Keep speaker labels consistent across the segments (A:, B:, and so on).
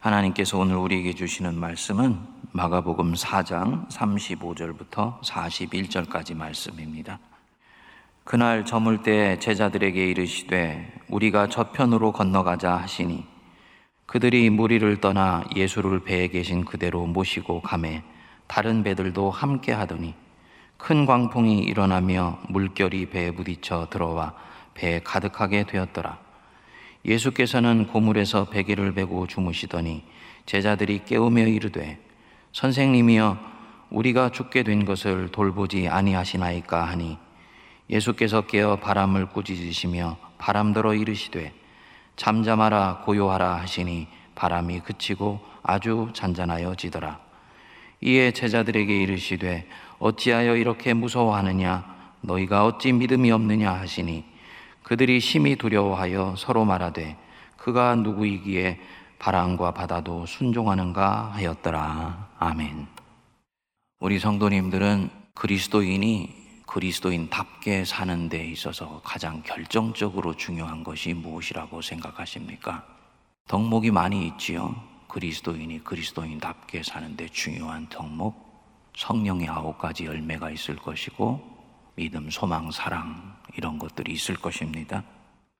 A: 하나님께서 오늘 우리에게 주시는 말씀은 마가복음 4장 35절부터 41절까지 말씀입니다. 그날 저물 때 제자들에게 이르시되 우리가 저편으로 건너가자 하시니 그들이 무리를 떠나 예수를 배에 계신 그대로 모시고 가매 다른 배들도 함께 하더니 큰 광풍이 일어나며 물결이 배에 부딪혀 들어와 배에 가득하게 되었더라. 예수께서는 고물에서 베개를 베고 주무시더니 제자들이 깨우며 이르되 선생님이여 우리가 죽게 된 것을 돌보지 아니하시나이까 하니 예수께서 깨어 바람을 꾸짖으시며 바람들어 이르시되 잠잠하라 고요하라 하시니 바람이 그치고 아주 잔잔하여 지더라. 이에 제자들에게 이르시되 어찌하여 이렇게 무서워하느냐? 너희가 어찌 믿음이 없느냐? 하시니 그들이 심히 두려워하여 서로 말하되 그가 누구이기에 바람과 바다도 순종하는가 하였더라. 아멘. 우리 성도님들은 그리스도인이 그리스도인답게 사는 데 있어서 가장 결정적으로 중요한 것이 무엇이라고 생각하십니까? 덕목이 많이 있지요. 그리스도인이 그리스도인답게 사는 데 중요한 덕목. 성령의 아홉 가지 열매가 있을 것이고, 믿음, 소망, 사랑, 이런 것들이 있을 것입니다.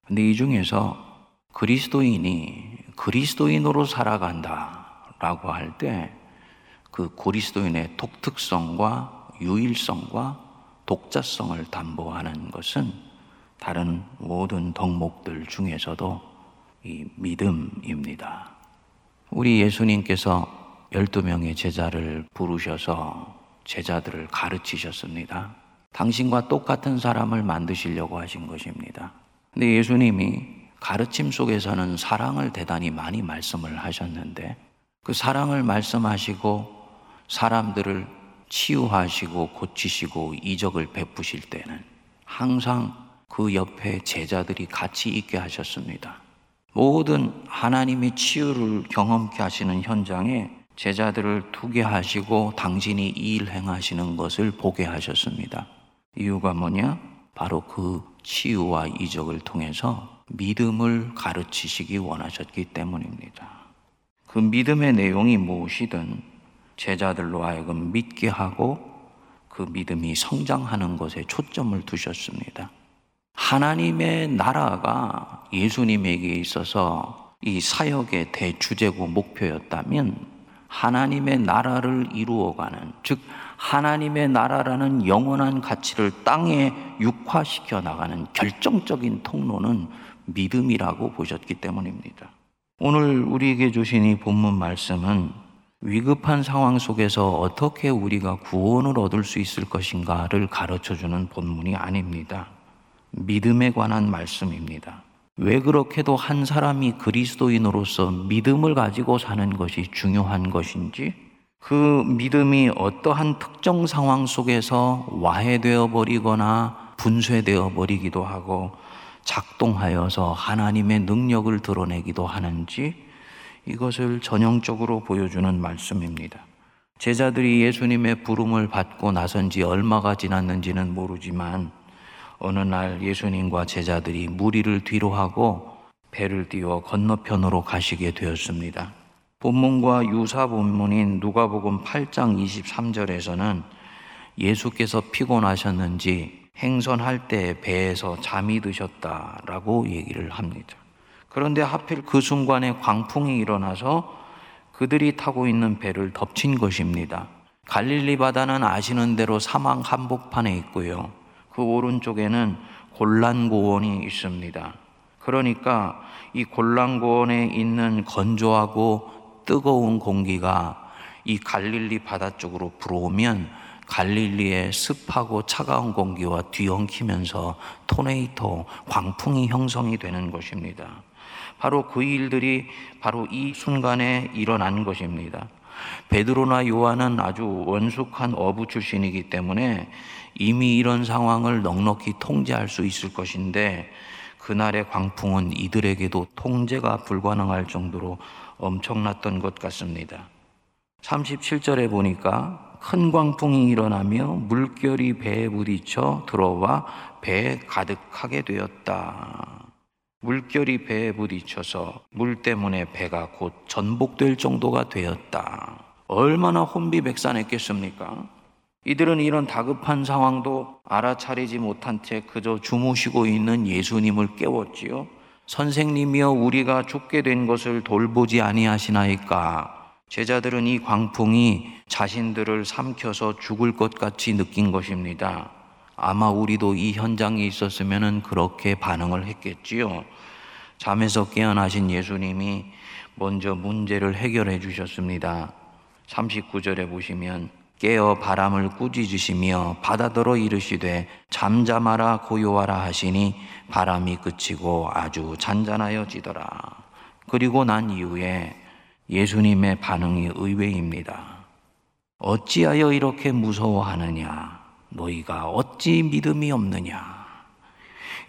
A: 근데 이 중에서 그리스도인이 그리스도인으로 살아간다라고 할 때 그 그리스도인의 독특성과 유일성과 독자성을 담보하는 것은 다른 모든 덕목들 중에서도 이 믿음입니다. 우리 예수님께서 12명의 제자를 부르셔서 제자들을 가르치셨습니다. 당신과 똑같은 사람을 만드시려고 하신 것입니다. 근데 예수님이 가르침 속에서는 사랑을 대단히 많이 말씀을 하셨는데 그 사랑을 말씀하시고 사람들을 치유하시고 고치시고 이적을 베푸실 때는 항상 그 옆에 제자들이 같이 있게 하셨습니다. 모든 하나님의 치유를 경험케 하시는 현장에 제자들을 두게 하시고 당신이 이 일 행하시는 것을 보게 하셨습니다. 이유가 뭐냐? 바로 그 치유와 이적을 통해서 믿음을 가르치시기 원하셨기 때문입니다. 그 믿음의 내용이 무엇이든 제자들로 하여금 믿게 하고 그 믿음이 성장하는 것에 초점을 두셨습니다. 하나님의 나라가 예수님에게 있어서 이 사역의 대주제고 목표였다면 하나님의 나라를 이루어가는, 즉, 하나님의 나라라는 영원한 가치를 땅에 육화시켜 나가는 결정적인 통로는 믿음이라고 보셨기 때문입니다. 오늘 우리에게 주신 이 본문 말씀은 위급한 상황 속에서 어떻게 우리가 구원을 얻을 수 있을 것인가를 가르쳐 주는 본문이 아닙니다. 믿음에 관한 말씀입니다. 왜 그렇게도 한 사람이 그리스도인으로서 믿음을 가지고 사는 것이 중요한 것인지 그 믿음이 어떠한 특정 상황 속에서 와해되어 버리거나 분쇄되어 버리기도 하고 작동하여서 하나님의 능력을 드러내기도 하는지 이것을 전형적으로 보여주는 말씀입니다. 제자들이 예수님의 부름을 받고 나선 지 얼마가 지났는지는 모르지만 어느 날 예수님과 제자들이 무리를 뒤로 하고 배를 띄워 건너편으로 가시게 되었습니다. 본문과 유사 본문인 누가복음 8장 23절에서는 예수께서 피곤하셨는지 행선할 때 배에서 잠이 드셨다라고 얘기를 합니다. 그런데 하필 그 순간에 광풍이 일어나서 그들이 타고 있는 배를 덮친 것입니다. 갈릴리 바다는 아시는 대로 사망 한복판에 있고요. 그 오른쪽에는 골란고원이 있습니다. 그러니까 이 골란고원에 있는 건조하고 뜨거운 공기가 이 갈릴리 바다 쪽으로 불어오면 갈릴리의 습하고 차가운 공기와 뒤엉키면서 토네이토, 광풍이 형성이 되는 것입니다. 바로 그 일들이 바로 이 순간에 일어난 것입니다. 베드로나 요한은 아주 원숙한 어부 출신이기 때문에 이미 이런 상황을 넉넉히 통제할 수 있을 것인데 그날의 광풍은 이들에게도 통제가 불가능할 정도로 엄청났던 것 같습니다. 37절에 보니까 큰 광풍이 일어나며 물결이 배에 부딪혀 들어와 배에 가득하게 되었다. 물결이 배에 부딪혀서 물 때문에 배가 곧 전복될 정도가 되었다. 얼마나 혼비백산했겠습니까? 이들은 이런 다급한 상황도 알아차리지 못한 채 그저 주무시고 있는 예수님을 깨웠지요. 선생님이여 우리가 죽게 된 것을 돌보지 아니하시나이까. 제자들은 이 광풍이 자신들을 삼켜서 죽을 것 같이 느낀 것입니다. 아마 우리도 이 현장에 있었으면 그렇게 반응을 했겠지요. 잠에서 깨어나신 예수님이 먼저 문제를 해결해 주셨습니다. 39절에 보시면 깨어 바람을 꾸짖으시며 바다더러 이르시되 잠잠하라 고요하라 하시니 바람이 그치고 아주 잔잔하여지더라. 그리고 난 이후에 예수님의 반응이 의외입니다. 어찌하여 이렇게 무서워하느냐? 너희가 어찌 믿음이 없느냐?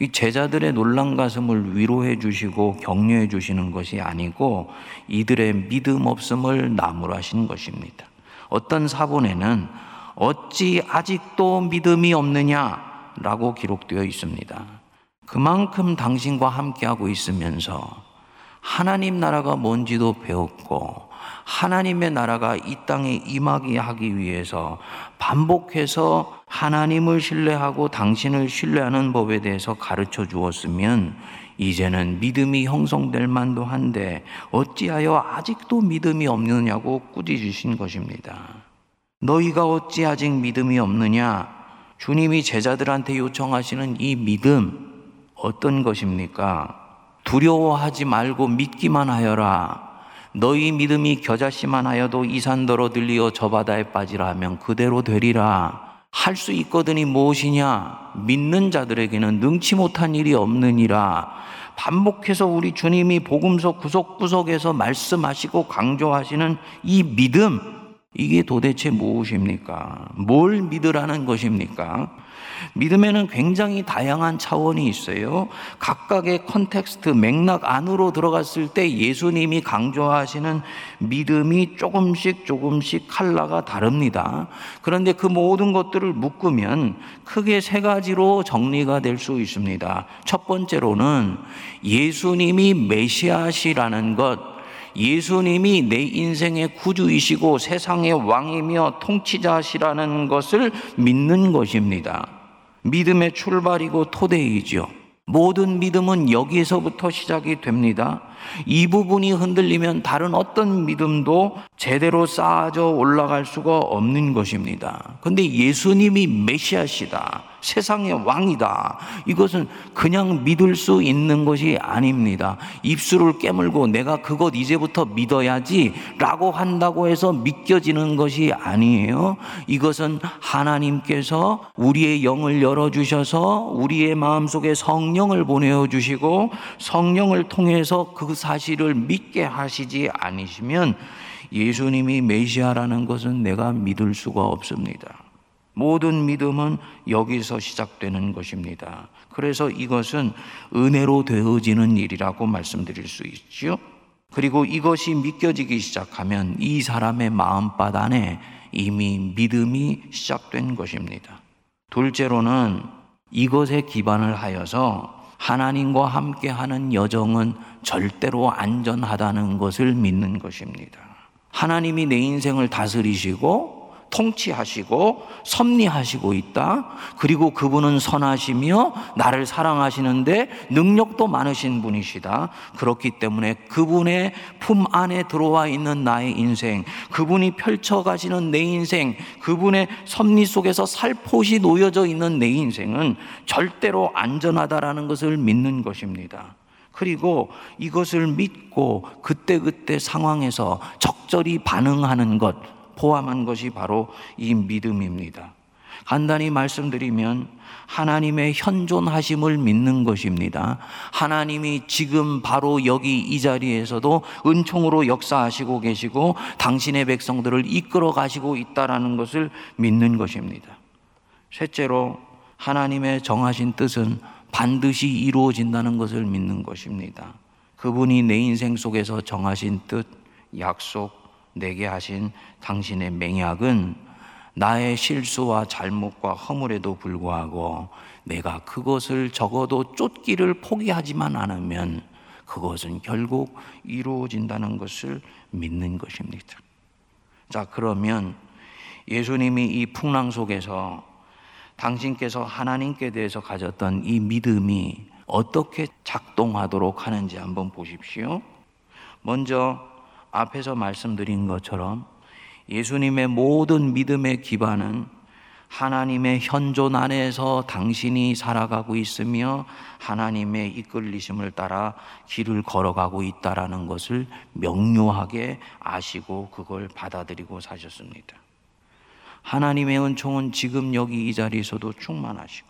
A: 이 제자들의 놀란 가슴을 위로해 주시고 격려해 주시는 것이 아니고 이들의 믿음 없음을 나무라신 것입니다. 어떤 사본에는 어찌 아직도 믿음이 없느냐라고 기록되어 있습니다. 그만큼 당신과 함께하고 있으면서 하나님 나라가 뭔지도 배웠고 하나님의 나라가 이 땅에 임하게 하기 위해서 반복해서 하나님을 신뢰하고 당신을 신뢰하는 법에 대해서 가르쳐 주었으면 이제는 믿음이 형성될 만도 한데 어찌하여 아직도 믿음이 없느냐고 꾸짖으신 것입니다. 너희가 어찌 아직 믿음이 없느냐? 주님이 제자들한테 요청하시는 이 믿음 어떤 것입니까? 두려워하지 말고 믿기만 하여라. 너희 믿음이 겨자씨만 하여도 이 산더러 들리어 저 바다에 빠지라 하면 그대로 되리라. 할 수 있거든이 무엇이냐? 믿는 자들에게는 능치 못한 일이 없느니라. 반복해서 우리 주님이 복음서 구석구석에서 말씀하시고 강조하시는 이 믿음, 이게 도대체 무엇입니까? 뭘 믿으라는 것입니까? 믿음에는 굉장히 다양한 차원이 있어요. 각각의 context, 맥락 안으로 들어갔을 때 예수님이 강조하시는 믿음이 조금씩 조금씩 칼라가 다릅니다. 그런데 그 모든 것들을 묶으면 크게 세 가지로 정리가 될 수 있습니다. 첫 번째로는 예수님이 메시아시라는 것, 예수님이 내 인생의 구주이시고 세상의 왕이며 통치자시라는 것을 믿는 것입니다. 믿음의 출발이고 토대이죠. 모든 믿음은 여기에서부터 시작이 됩니다. 이 부분이 흔들리면 다른 어떤 믿음도 제대로 쌓아져 올라갈 수가 없는 것입니다. 근데 예수님이 메시아시다. 세상의 왕이다. 이것은 그냥 믿을 수 있는 것이 아닙니다. 입술을 깨물고 내가 그것 이제부터 믿어야지 라고 한다고 해서 믿겨지는 것이 아니에요. 이것은 하나님께서 우리의 영을 열어주셔서 우리의 마음속에 성령을 보내주시고 성령을 통해서 그 사실을 믿게 하시지 않으시면 예수님이 메시아라는 것은 내가 믿을 수가 없습니다. 모든 믿음은 여기서 시작되는 것입니다. 그래서 이것은 은혜로 되어지는 일이라고 말씀드릴 수 있지요. 그리고 이것이 믿겨지기 시작하면 이 사람의 마음밭 안에 이미 믿음이 시작된 것입니다. 둘째로는 이것에 기반을 하여서 하나님과 함께 하는 여정은 절대로 안전하다는 것을 믿는 것입니다. 하나님이 내 인생을 다스리시고 통치하시고 섭리하시고 있다. 그리고 그분은 선하시며 나를 사랑하시는데 능력도 많으신 분이시다. 그렇기 때문에 그분의 품 안에 들어와 있는 나의 인생, 그분이 펼쳐가시는 내 인생, 그분의 섭리 속에서 살포시 놓여져 있는 내 인생은 절대로 안전하다라는 것을 믿는 것입니다. 그리고 이것을 믿고 그때그때 상황에서 적절히 반응하는 것, 포함한 것이 바로 이 믿음입니다. 간단히 말씀드리면 하나님의 현존하심을 믿는 것입니다. 하나님이 지금 바로 여기 이 자리에서도 은총으로 역사하시고 계시고 당신의 백성들을 이끌어 가시고 있다라는 것을 믿는 것입니다. 셋째로 하나님의 정하신 뜻은 반드시 이루어진다는 것을 믿는 것입니다. 그분이 내 인생 속에서 정하신 뜻, 약속, 내게 하신 당신의 맹약은 나의 실수와 잘못과 허물에도 불구하고 내가 그것을 적어도 쫓기를 포기하지만 않으면 그것은 결국 이루어진다는 것을 믿는 것입니다. 자, 그러면 예수님이 이 풍랑 속에서 당신께서 하나님께 대해서 가졌던 이 믿음이 어떻게 작동하도록 하는지 한번 보십시오. 먼저 앞에서 말씀드린 것처럼 예수님의 모든 믿음의 기반은 하나님의 현존 안에서 당신이 살아가고 있으며 하나님의 이끌리심을 따라 길을 걸어가고 있다라는 것을 명료하게 아시고 그걸 받아들이고 사셨습니다. 하나님의 은총은 지금 여기 이 자리에서도 충만하시고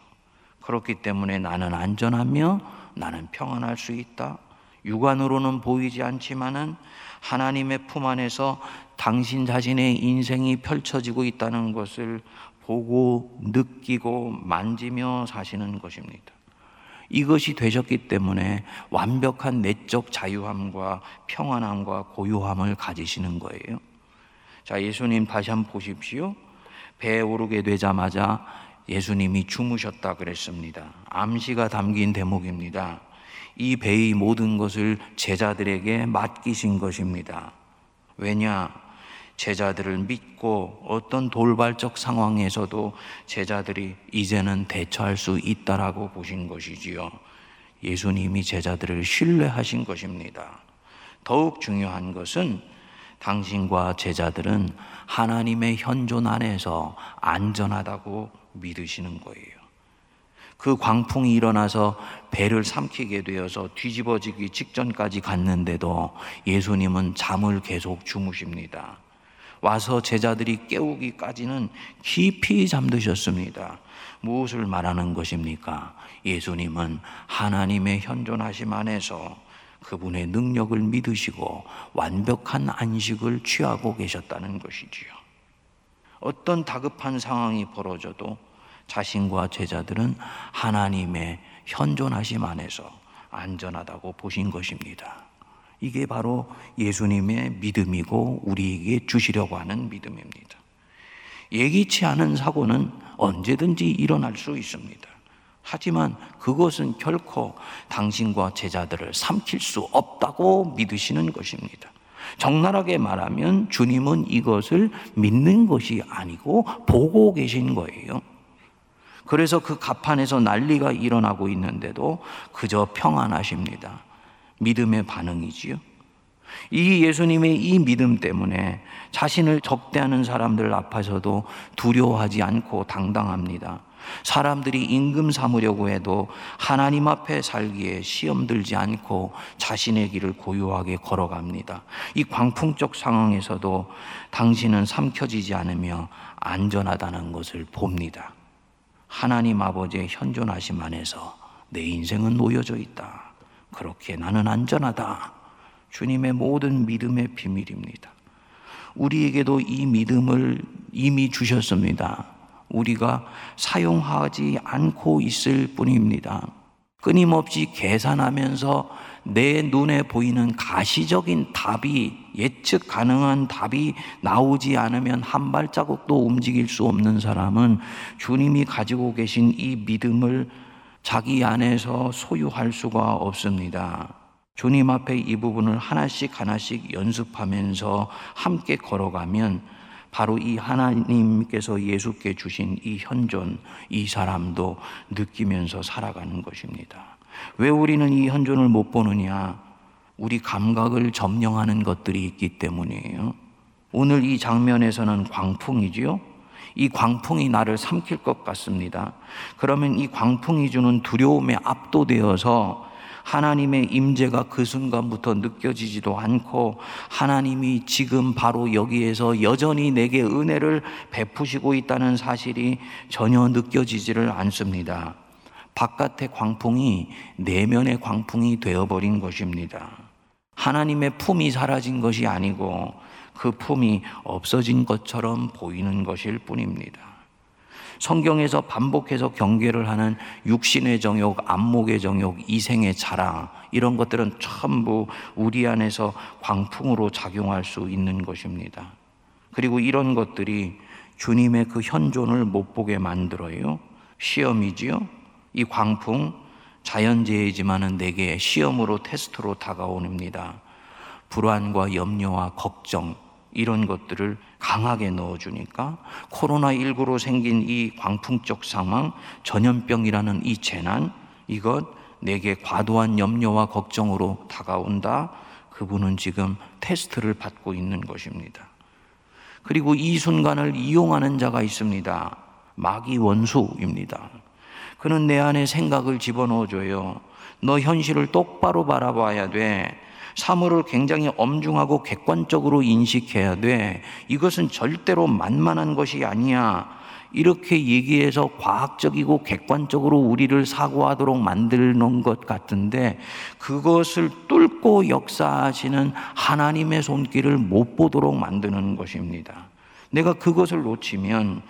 A: 그렇기 때문에 나는 안전하며 나는 평안할 수 있다. 육안으로는 보이지 않지만은 하나님의 품 안에서 당신 자신의 인생이 펼쳐지고 있다는 것을 보고 느끼고 만지며 사시는 것입니다. 이것이 되셨기 때문에 완벽한 내적 자유함과 평안함과 고요함을 가지시는 거예요. 자, 예수님 다시 한번 보십시오. 배에 오르게 되자마자 예수님이 주무셨다 그랬습니다. 암시가 담긴 대목입니다. 이 배의 모든 것을 제자들에게 맡기신 것입니다. 왜냐? 제자들을 믿고 어떤 돌발적 상황에서도 제자들이 이제는 대처할 수 있다라고 보신 것이지요. 예수님이 제자들을 신뢰하신 것입니다. 더욱 중요한 것은 당신과 제자들은 하나님의 현존 안에서 안전하다고 믿으시는 거예요. 그 광풍이 일어나서 배를 삼키게 되어서 뒤집어지기 직전까지 갔는데도 예수님은 잠을 계속 주무십니다. 와서 제자들이 깨우기까지는 깊이 잠드셨습니다. 무엇을 말하는 것입니까? 예수님은 하나님의 현존하심 안에서 그분의 능력을 믿으시고 완벽한 안식을 취하고 계셨다는 것이지요. 어떤 다급한 상황이 벌어져도 자신과 제자들은 하나님의 현존하심 안에서 안전하다고 보신 것입니다. 이게 바로 예수님의 믿음이고 우리에게 주시려고 하는 믿음입니다. 예기치 않은 사고는 언제든지 일어날 수 있습니다. 하지만 그것은 결코 당신과 제자들을 삼킬 수 없다고 믿으시는 것입니다. 적나라하게 말하면 주님은 이것을 믿는 것이 아니고 보고 계신 거예요. 그래서 그 가판에서 난리가 일어나고 있는데도 그저 평안하십니다. 믿음의 반응이지요. 이 예수님의 이 믿음 때문에 자신을 적대하는 사람들 앞에서도 두려워하지 않고 당당합니다. 사람들이 임금 삼으려고 해도 하나님 앞에 살기에 시험 들지 않고 자신의 길을 고요하게 걸어갑니다. 이 광풍적 상황에서도 당신은 삼켜지지 않으며 안전하다는 것을 봅니다. 하나님 아버지의 현존하심 안에서 내 인생은 놓여져 있다. 그렇게 나는 안전하다. 주님의 모든 믿음의 비밀입니다. 우리에게도 이 믿음을 이미 주셨습니다. 우리가 사용하지 않고 있을 뿐입니다. 끊임없이 계산하면서 내 눈에 보이는 가시적인 답이 예측 가능한 답이 나오지 않으면 한 발자국도 움직일 수 없는 사람은 주님이 가지고 계신 이 믿음을 자기 안에서 소유할 수가 없습니다. 주님 앞에 이 부분을 하나씩 하나씩 연습하면서 함께 걸어가면 바로 이 하나님께서 예수께 주신 이 현존, 이 사람도 느끼면서 살아가는 것입니다. 왜 우리는 이 현존을 못 보느냐? 우리 감각을 점령하는 것들이 있기 때문이에요. 오늘 이 장면에서는 광풍이지요. 이 광풍이 나를 삼킬 것 같습니다. 그러면 이 광풍이 주는 두려움에 압도되어서 하나님의 임재가 그 순간부터 느껴지지도 않고 하나님이 지금 바로 여기에서 여전히 내게 은혜를 베푸시고 있다는 사실이 전혀 느껴지지를 않습니다. 바깥의 광풍이 내면의 광풍이 되어버린 것입니다. 하나님의 품이 사라진 것이 아니고 그 품이 없어진 것처럼 보이는 것일 뿐입니다. 성경에서 반복해서 경계를 하는 육신의 정욕, 안목의 정욕, 이생의 자랑, 이런 것들은 전부 우리 안에서 광풍으로 작용할 수 있는 것입니다. 그리고 이런 것들이 주님의 그 현존을 못 보게 만들어요. 시험이지요. 이 광풍 자연재해지만은 내게 시험으로 테스트로 다가옵니다. 불안과 염려와 걱정 이런 것들을 강하게 넣어주니까 코로나19로 생긴 이 광풍적 상황, 전염병이라는 이 재난, 이것 내게 과도한 염려와 걱정으로 다가온다. 그분은 지금 테스트를 받고 있는 것입니다. 그리고 이 순간을 이용하는 자가 있습니다. 마귀 원수입니다. 그는 내 안에 생각을 집어넣어줘요. 너 현실을 똑바로 바라봐야 돼. 사물을 굉장히 엄중하고 객관적으로 인식해야 돼. 이것은 절대로 만만한 것이 아니야. 이렇게 얘기해서 과학적이고 객관적으로 우리를 사고하도록 놓은 것 같은데 그것을 뚫고 역사하시는 하나님의 손길을 못 보도록 만드는 것입니다. 내가 그것을 놓치면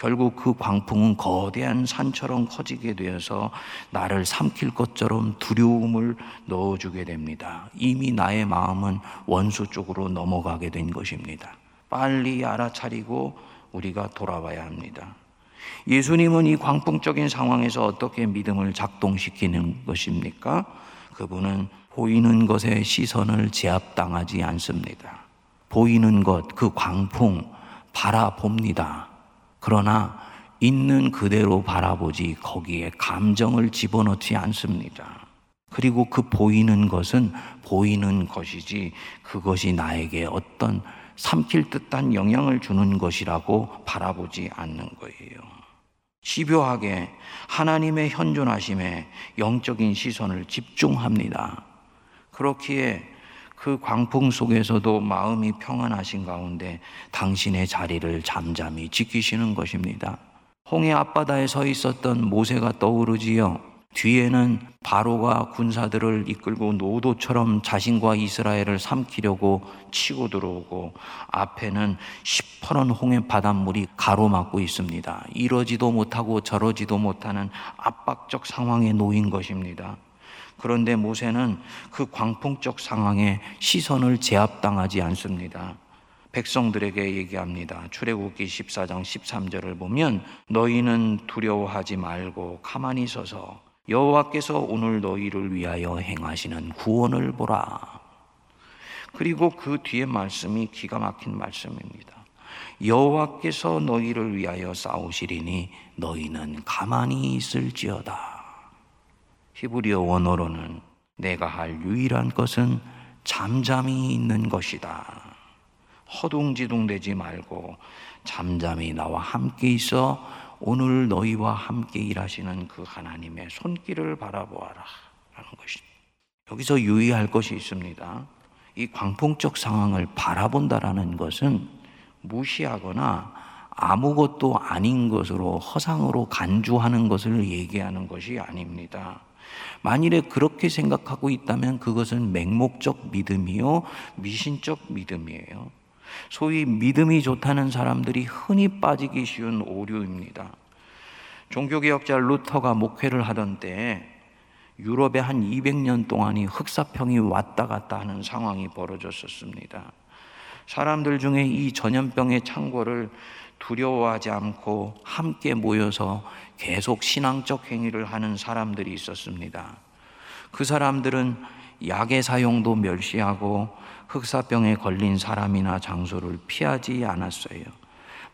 A: 결국 그 광풍은 거대한 산처럼 커지게 되어서 나를 삼킬 것처럼 두려움을 넣어주게 됩니다. 이미 나의 마음은 원수 쪽으로 넘어가게 된 것입니다. 빨리 알아차리고 우리가 돌아와야 합니다. 예수님은 이 광풍적인 상황에서 어떻게 믿음을 작동시키는 것입니까? 그분은 보이는 것에 시선을 제압당하지 않습니다. 보이는 것, 그 광풍 바라봅니다. 그러나 있는 그대로 바라보지 거기에 감정을 집어넣지 않습니다. 그리고 그 보이는 것은 보이는 것이지 그것이 나에게 어떤 삼킬 듯한 영향을 주는 것이라고 바라보지 않는 거예요. 집요하게 하나님의 현존하심에 영적인 시선을 집중합니다. 그렇기에 그 광풍 속에서도 마음이 평안하신 가운데 당신의 자리를 잠잠히 지키시는 것입니다. 홍해 앞바다에 서 있었던 모세가 떠오르지요. 뒤에는 바로가 군사들을 이끌고 노도처럼 자신과 이스라엘을 삼키려고 치고 들어오고 앞에는 시퍼런 홍해 바닷물이 가로막고 있습니다. 이러지도 못하고 저러지도 못하는 압박적 상황에 놓인 것입니다. 그런데 모세는 그 광풍적 상황에 시선을 제압당하지 않습니다. 백성들에게 얘기합니다. 출애굽기 14장 13절을 보면 너희는 두려워하지 말고 가만히 서서 여호와께서 오늘 너희를 위하여 행하시는 구원을 보라. 그리고 그 뒤에 말씀이 기가 막힌 말씀입니다. 여호와께서 너희를 위하여 싸우시리니 너희는 가만히 있을지어다. 히브리어 원어로는 내가 할 유일한 것은 잠잠히 있는 것이다. 허둥지둥되지 말고 잠잠히 나와 함께 있어 오늘 너희와 함께 일하시는 그 하나님의 손길을 바라보아라. 라는 것이 여기서 유의할 것이 있습니다. 이 광풍적 상황을 바라본다라는 것은 무시하거나 아무것도 아닌 것으로 허상으로 간주하는 것을 얘기하는 것이 아닙니다. 만일에 그렇게 생각하고 있다면 그것은 맹목적 믿음이요, 미신적 믿음이에요. 소위 믿음이 좋다는 사람들이 흔히 빠지기 쉬운 오류입니다. 종교개혁자 루터가 목회를 하던 때 유럽에 한 200년 동안이 흑사평이 왔다 갔다 하는 상황이 벌어졌었습니다. 사람들 중에 이 전염병의 창고를 두려워하지 않고 함께 모여서 계속 신앙적 행위를 하는 사람들이 있었습니다. 그 사람들은 약의 사용도 멸시하고 흑사병에 걸린 사람이나 장소를 피하지 않았어요.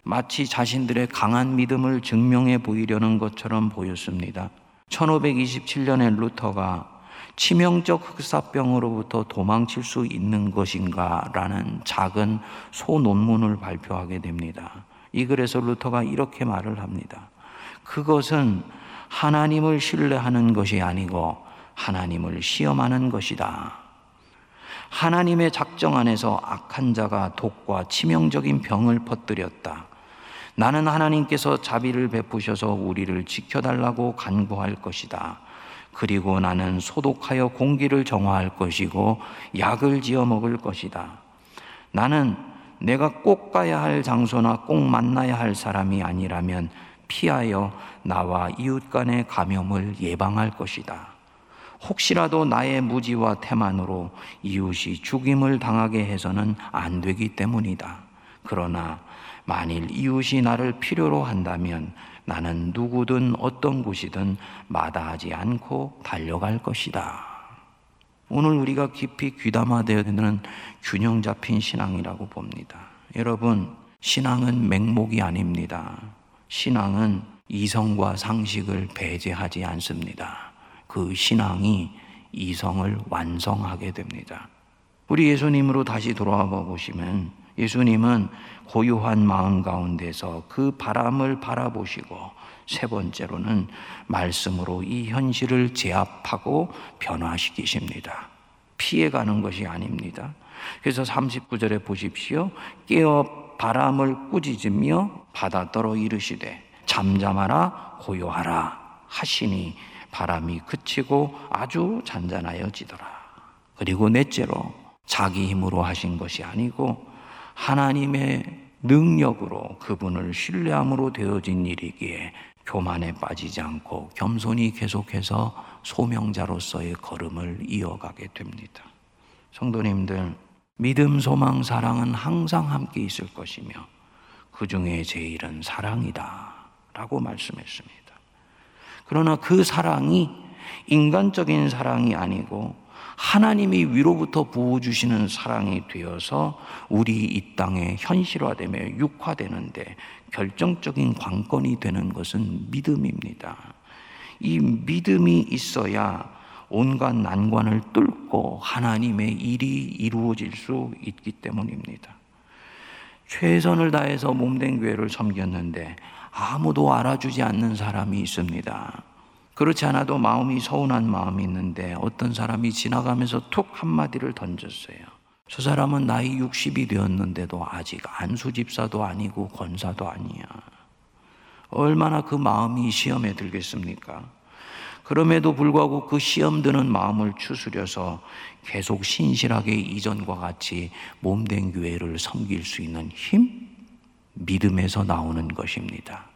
A: 마치 자신들의 강한 믿음을 증명해 보이려는 것처럼 보였습니다. 1527년에 루터가 치명적 흑사병으로부터 도망칠 수 있는 것인가? 라는 작은 소논문을 발표하게 됩니다. 이 글에서 루터가 이렇게 말을 합니다. 그것은 하나님을 신뢰하는 것이 아니고 하나님을 시험하는 것이다. 하나님의 작정 안에서 악한 자가 독과 치명적인 병을 퍼뜨렸다. 나는 하나님께서 자비를 베푸셔서 우리를 지켜달라고 간구할 것이다. 그리고 나는 소독하여 공기를 정화할 것이고 약을 지어 먹을 것이다. 나는 내가 꼭 가야 할 장소나 꼭 만나야 할 사람이 아니라면 피하여 나와 이웃 간의 감염을 예방할 것이다. 혹시라도 나의 무지와 태만으로 이웃이 죽임을 당하게 해서는 안 되기 때문이다. 그러나 만일 이웃이 나를 필요로 한다면 나는 누구든 어떤 곳이든 마다하지 않고 달려갈 것이다. 오늘 우리가 깊이 귀담아되어야 되는 균형 잡힌 신앙이라고 봅니다. 여러분, 신앙은 맹목이 아닙니다. 신앙은 이성과 상식을 배제하지 않습니다. 그 신앙이 이성을 완성하게 됩니다. 우리 예수님으로 다시 돌아와 보시면 예수님은 고요한 마음 가운데서 그 바람을 바라보시고 세 번째로는 말씀으로 이 현실을 제압하고 변화시키십니다. 피해가는 것이 아닙니다. 그래서 39절에 보십시오. 깨어 바람을 꾸짖으며 바다 떨어 이르시되 잠잠하라 고요하라 하시니 바람이 그치고 아주 잔잔하여지더라. 그리고 넷째로 자기 힘으로 하신 것이 아니고 하나님의 능력으로 그분을 신뢰함으로 되어진 일이기에 교만에 빠지지 않고 겸손히 계속해서 소명자로서의 걸음을 이어가게 됩니다. 성도님들, 믿음, 소망, 사랑은 항상 함께 있을 것이며 그 중에 제일은 사랑이다. 라고 말씀했습니다. 그러나 그 사랑이 인간적인 사랑이 아니고 하나님이 위로부터 부어주시는 사랑이 되어서 우리 이 땅에 현실화되며 육화되는데 결정적인 관건이 되는 것은 믿음입니다. 이 믿음이 있어야 온갖 난관을 뚫고 하나님의 일이 이루어질 수 있기 때문입니다. 최선을 다해서 몸된 교회를 섬겼는데 아무도 알아주지 않는 사람이 있습니다. 그렇지 않아도 마음이 서운한 마음이 있는데 어떤 사람이 지나가면서 툭 한마디를 던졌어요. 저 사람은 나이 60이 되었는데도 아직 안수 집사도 아니고 권사도 아니야. 얼마나 그 마음이 시험에 들겠습니까? 그럼에도 불구하고 그 시험 드는 마음을 추스려서 계속 신실하게 이전과 같이 몸된 교회를 섬길 수 있는 힘? 믿음에서 나오는 것입니다.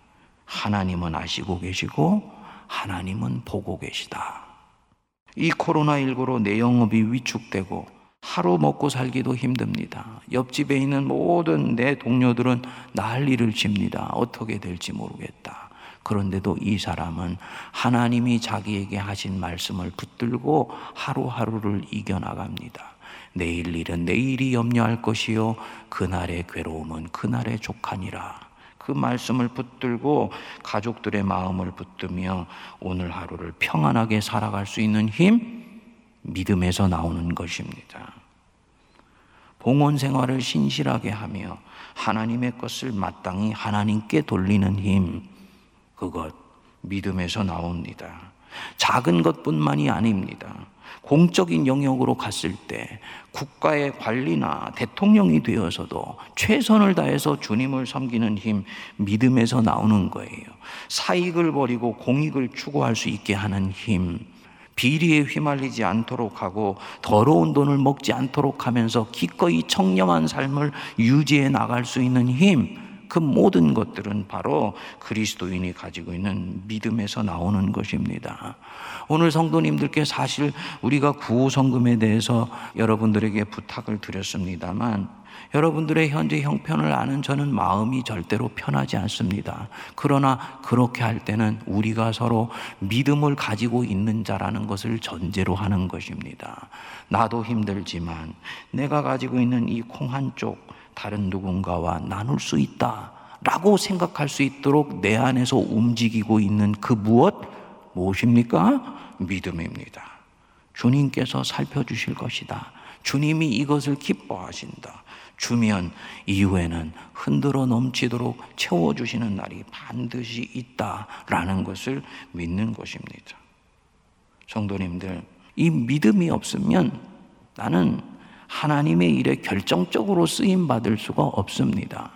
A: 하나님은 아시고 계시고 하나님은 보고 계시다. 이 코로나19로 내 영업이 위축되고 하루 먹고 살기도 힘듭니다. 옆집에 있는 모든 내 동료들은 난리를 칩니다. 어떻게 될지 모르겠다. 그런데도 이 사람은 하나님이 자기에게 하신 말씀을 붙들고 하루하루를 이겨나갑니다. 내일 일은 내일이 염려할 것이요. 그날의 괴로움은 그날의 족하니라. 그 말씀을 붙들고 가족들의 마음을 붙들며 오늘 하루를 평안하게 살아갈 수 있는 힘, 믿음에서 나오는 것입니다. 봉헌 생활을 신실하게 하며 하나님의 것을 마땅히 하나님께 돌리는 힘, 그것 믿음에서 나옵니다. 작은 것뿐만이 아닙니다. 공적인 영역으로 갔을 때 국가의 관리나 대통령이 되어서도 최선을 다해서 주님을 섬기는 힘, 믿음에서 나오는 거예요. 사익을 버리고 공익을 추구할 수 있게 하는 힘, 비리에 휘말리지 않도록 하고 더러운 돈을 먹지 않도록 하면서 기꺼이 청렴한 삶을 유지해 나갈 수 있는 힘, 그 모든 것들은 바로 그리스도인이 가지고 있는 믿음에서 나오는 것입니다. 오늘 성도님들께 사실 우리가 구호성금에 대해서 여러분들에게 부탁을 드렸습니다만 여러분들의 현재 형편을 아는 저는 마음이 절대로 편하지 않습니다. 그러나 그렇게 할 때는 우리가 서로 믿음을 가지고 있는 자라는 것을 전제로 하는 것입니다. 나도 힘들지만 내가 가지고 있는 이 콩 한쪽 다른 누군가와 나눌 수 있다. 라고 생각할 수 있도록 내 안에서 움직이고 있는 그 무엇? 무엇입니까? 믿음입니다. 주님께서 살펴주실 것이다. 주님이 이것을 기뻐하신다. 주면 이후에는 흔들어 넘치도록 채워주시는 날이 반드시 있다라는 것을 믿는 것입니다. 성도님들, 이 믿음이 없으면 나는 하나님의 일에 결정적으로 쓰임 받을 수가 없습니다.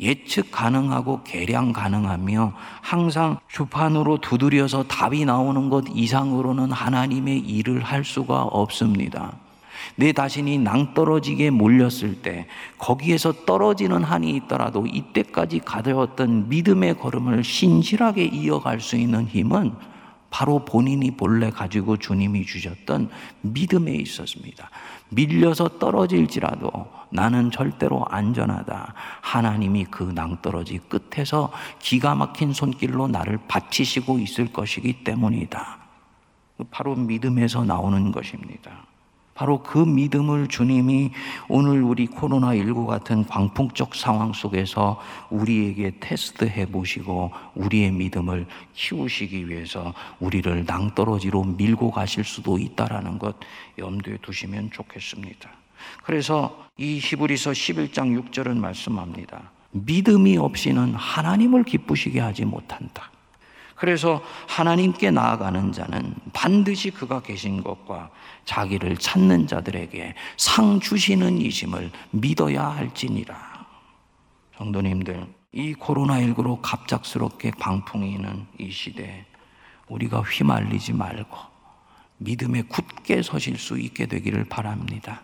A: 예측 가능하고 계량 가능하며 항상 주판으로 두드려서 답이 나오는 것 이상으로는 하나님의 일을 할 수가 없습니다. 내 자신이 낭떠러지게 몰렸을 때 거기에서 떨어지는 한이 있더라도 이때까지 가져왔던 믿음의 걸음을 신실하게 이어갈 수 있는 힘은 바로 본인이 본래 가지고 주님이 주셨던 믿음에 있었습니다. 밀려서 떨어질지라도 나는 절대로 안전하다. 하나님이 그 낭떠러지 끝에서 기가 막힌 손길로 나를 받치시고 있을 것이기 때문이다. 바로 믿음에서 나오는 것입니다. 바로 그 믿음을 주님이 오늘 우리 코로나19 같은 광풍적 상황 속에서 우리에게 테스트해 보시고 우리의 믿음을 키우시기 위해서 우리를 낭떠러지로 밀고 가실 수도 있다라는 것 염두에 두시면 좋겠습니다. 그래서 이 히브리서 11장 6절은 말씀합니다. 믿음이 없이는 하나님을 기쁘시게 하지 못한다. 그래서 하나님께 나아가는 자는 반드시 그가 계신 것과 자기를 찾는 자들에게 상 주시는 이심을 믿어야 할지니라. 성도님들, 이 코로나19로 갑작스럽게 광풍이 있는 이 시대에 우리가 휘말리지 말고 믿음에 굳게 서실 수 있게 되기를 바랍니다.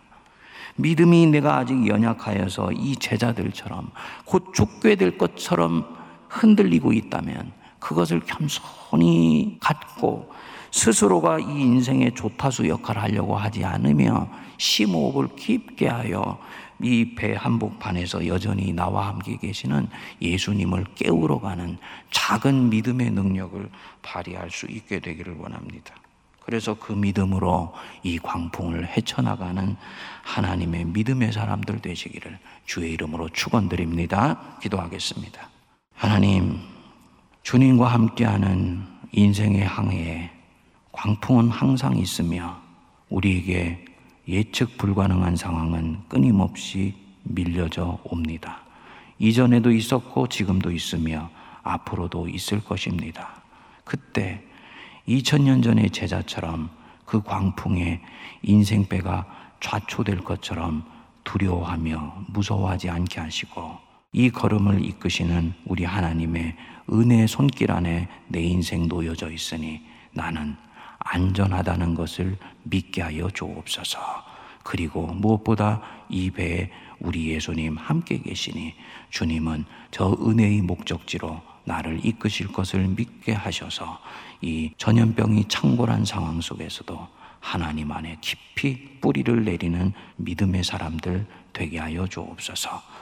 A: 믿음이 내가 아직 연약하여서 이 제자들처럼 곧 죽게 될 것처럼 흔들리고 있다면 그것을 겸손히 갖고 스스로가 이 인생의 조타수 역할을 하려고 하지 않으며 심호흡을 깊게 하여 이 배 한복판에서 여전히 나와 함께 계시는 예수님을 깨우러 가는 작은 믿음의 능력을 발휘할 수 있게 되기를 원합니다. 그래서 그 믿음으로 이 광풍을 헤쳐나가는 하나님의 믿음의 사람들 되시기를 주의 이름으로 축원드립니다. 기도하겠습니다. 하나님 주님과 함께하는 인생의 항해에 광풍은 항상 있으며 우리에게 예측 불가능한 상황은 끊임없이 밀려져 옵니다. 이전에도 있었고 지금도 있으며 앞으로도 있을 것입니다. 그때 2000년 전의 제자처럼 그 광풍에 인생배가 좌초될 것처럼 두려워하며 무서워하지 않게 하시고 이 걸음을 이끄시는 우리 하나님의 은혜의 손길 안에 내 인생 놓여져 있으니 나는 안전하다는 것을 믿게 하여 주옵소서. 그리고 무엇보다 이 배에 우리 예수님 함께 계시니 주님은 저 은혜의 목적지로 나를 이끄실 것을 믿게 하셔서 이 전염병이 창궐한 상황 속에서도 하나님 안에 깊이 뿌리를 내리는 믿음의 사람들 되게 하여 주옵소서.